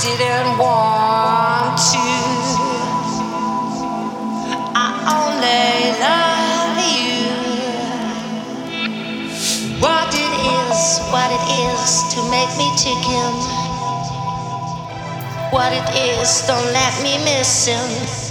didn't want to. I only love you. What it is, what it is to make me chicken. What it is, don't let me miss him.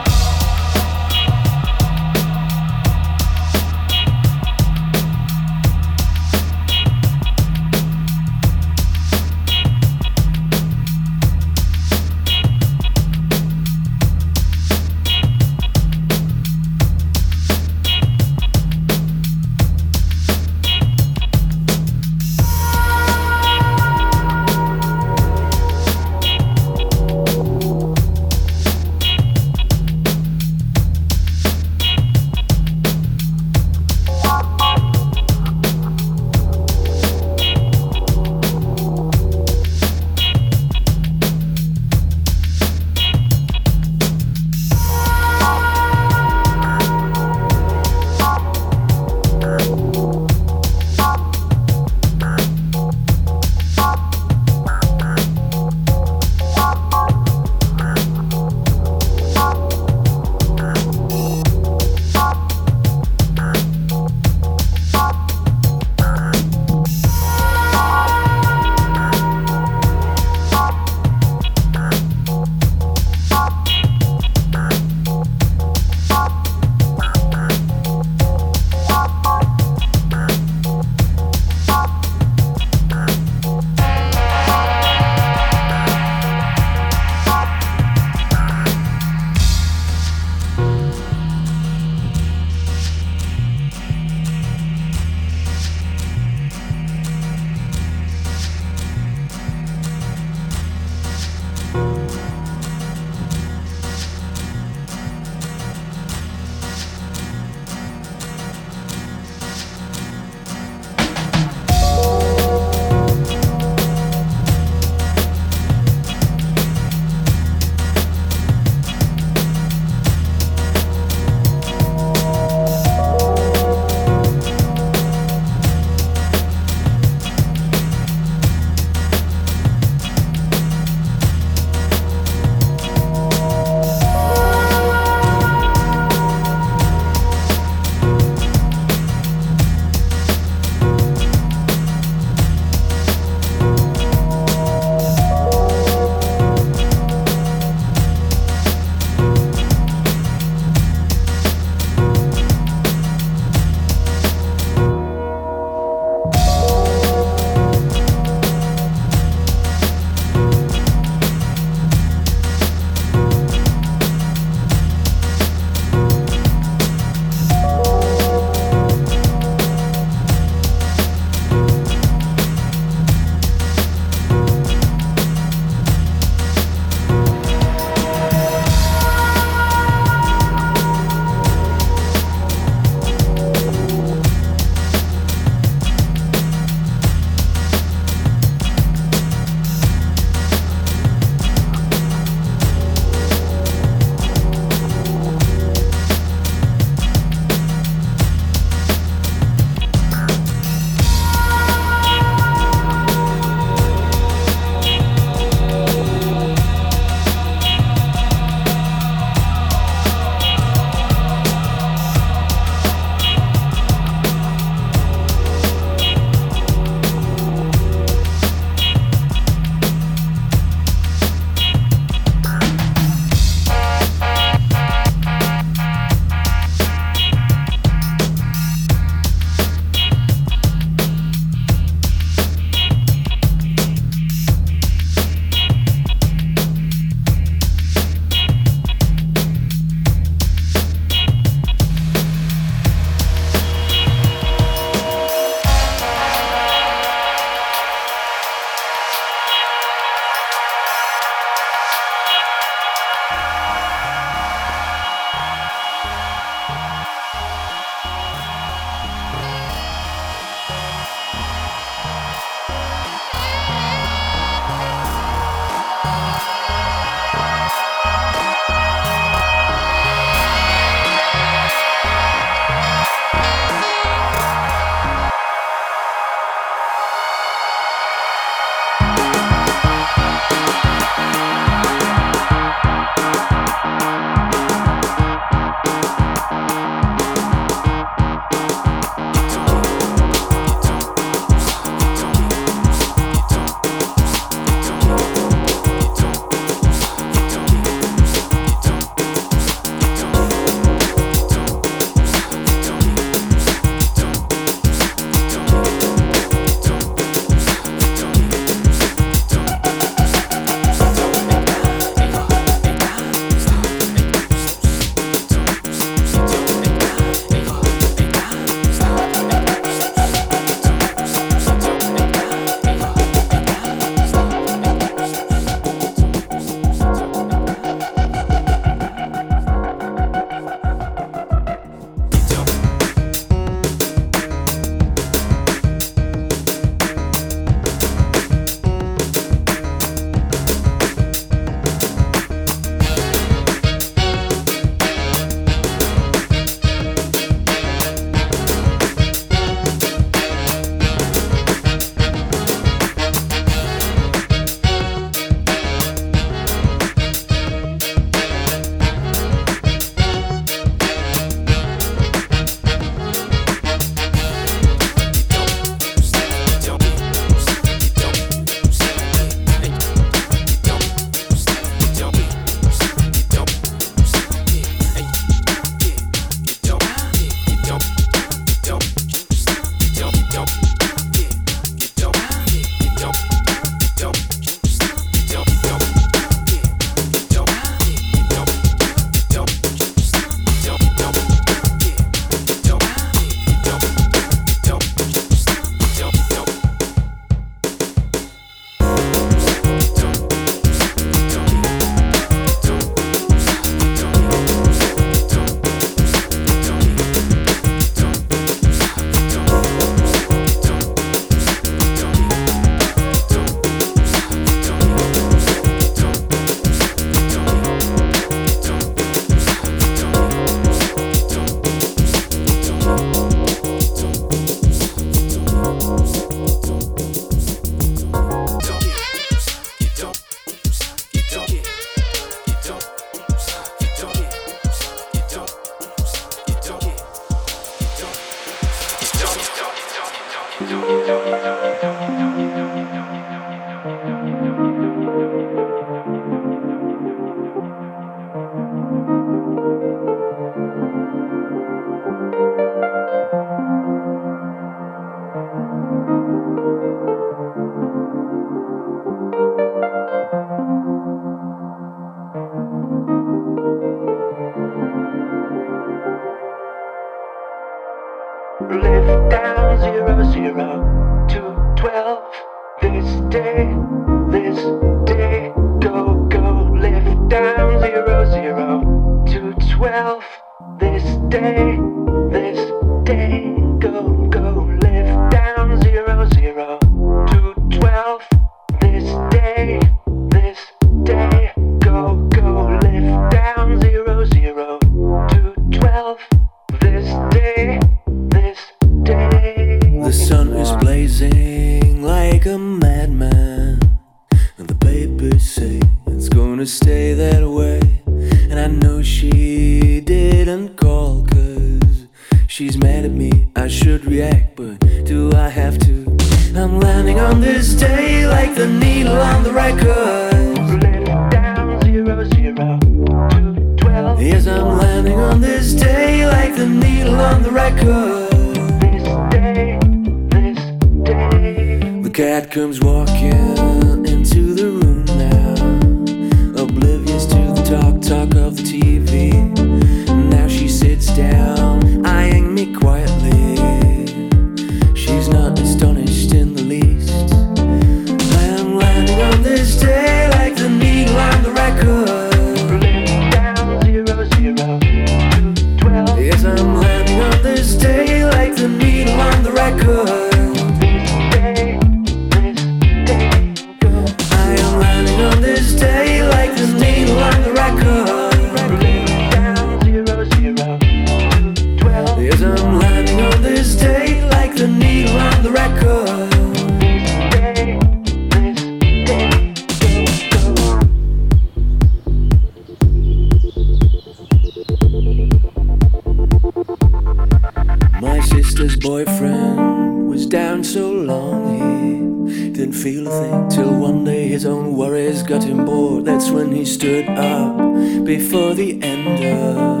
boyfriend was down so long he didn't feel a thing till one day his own worries got him bored. That's when he stood up before the end of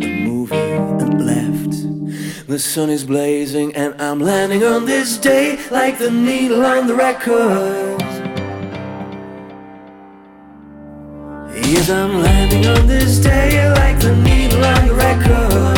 the movie and left. The sun is blazing and I'm landing on this day like the needle on the record. Yes, I'm landing on this day like the needle on the record.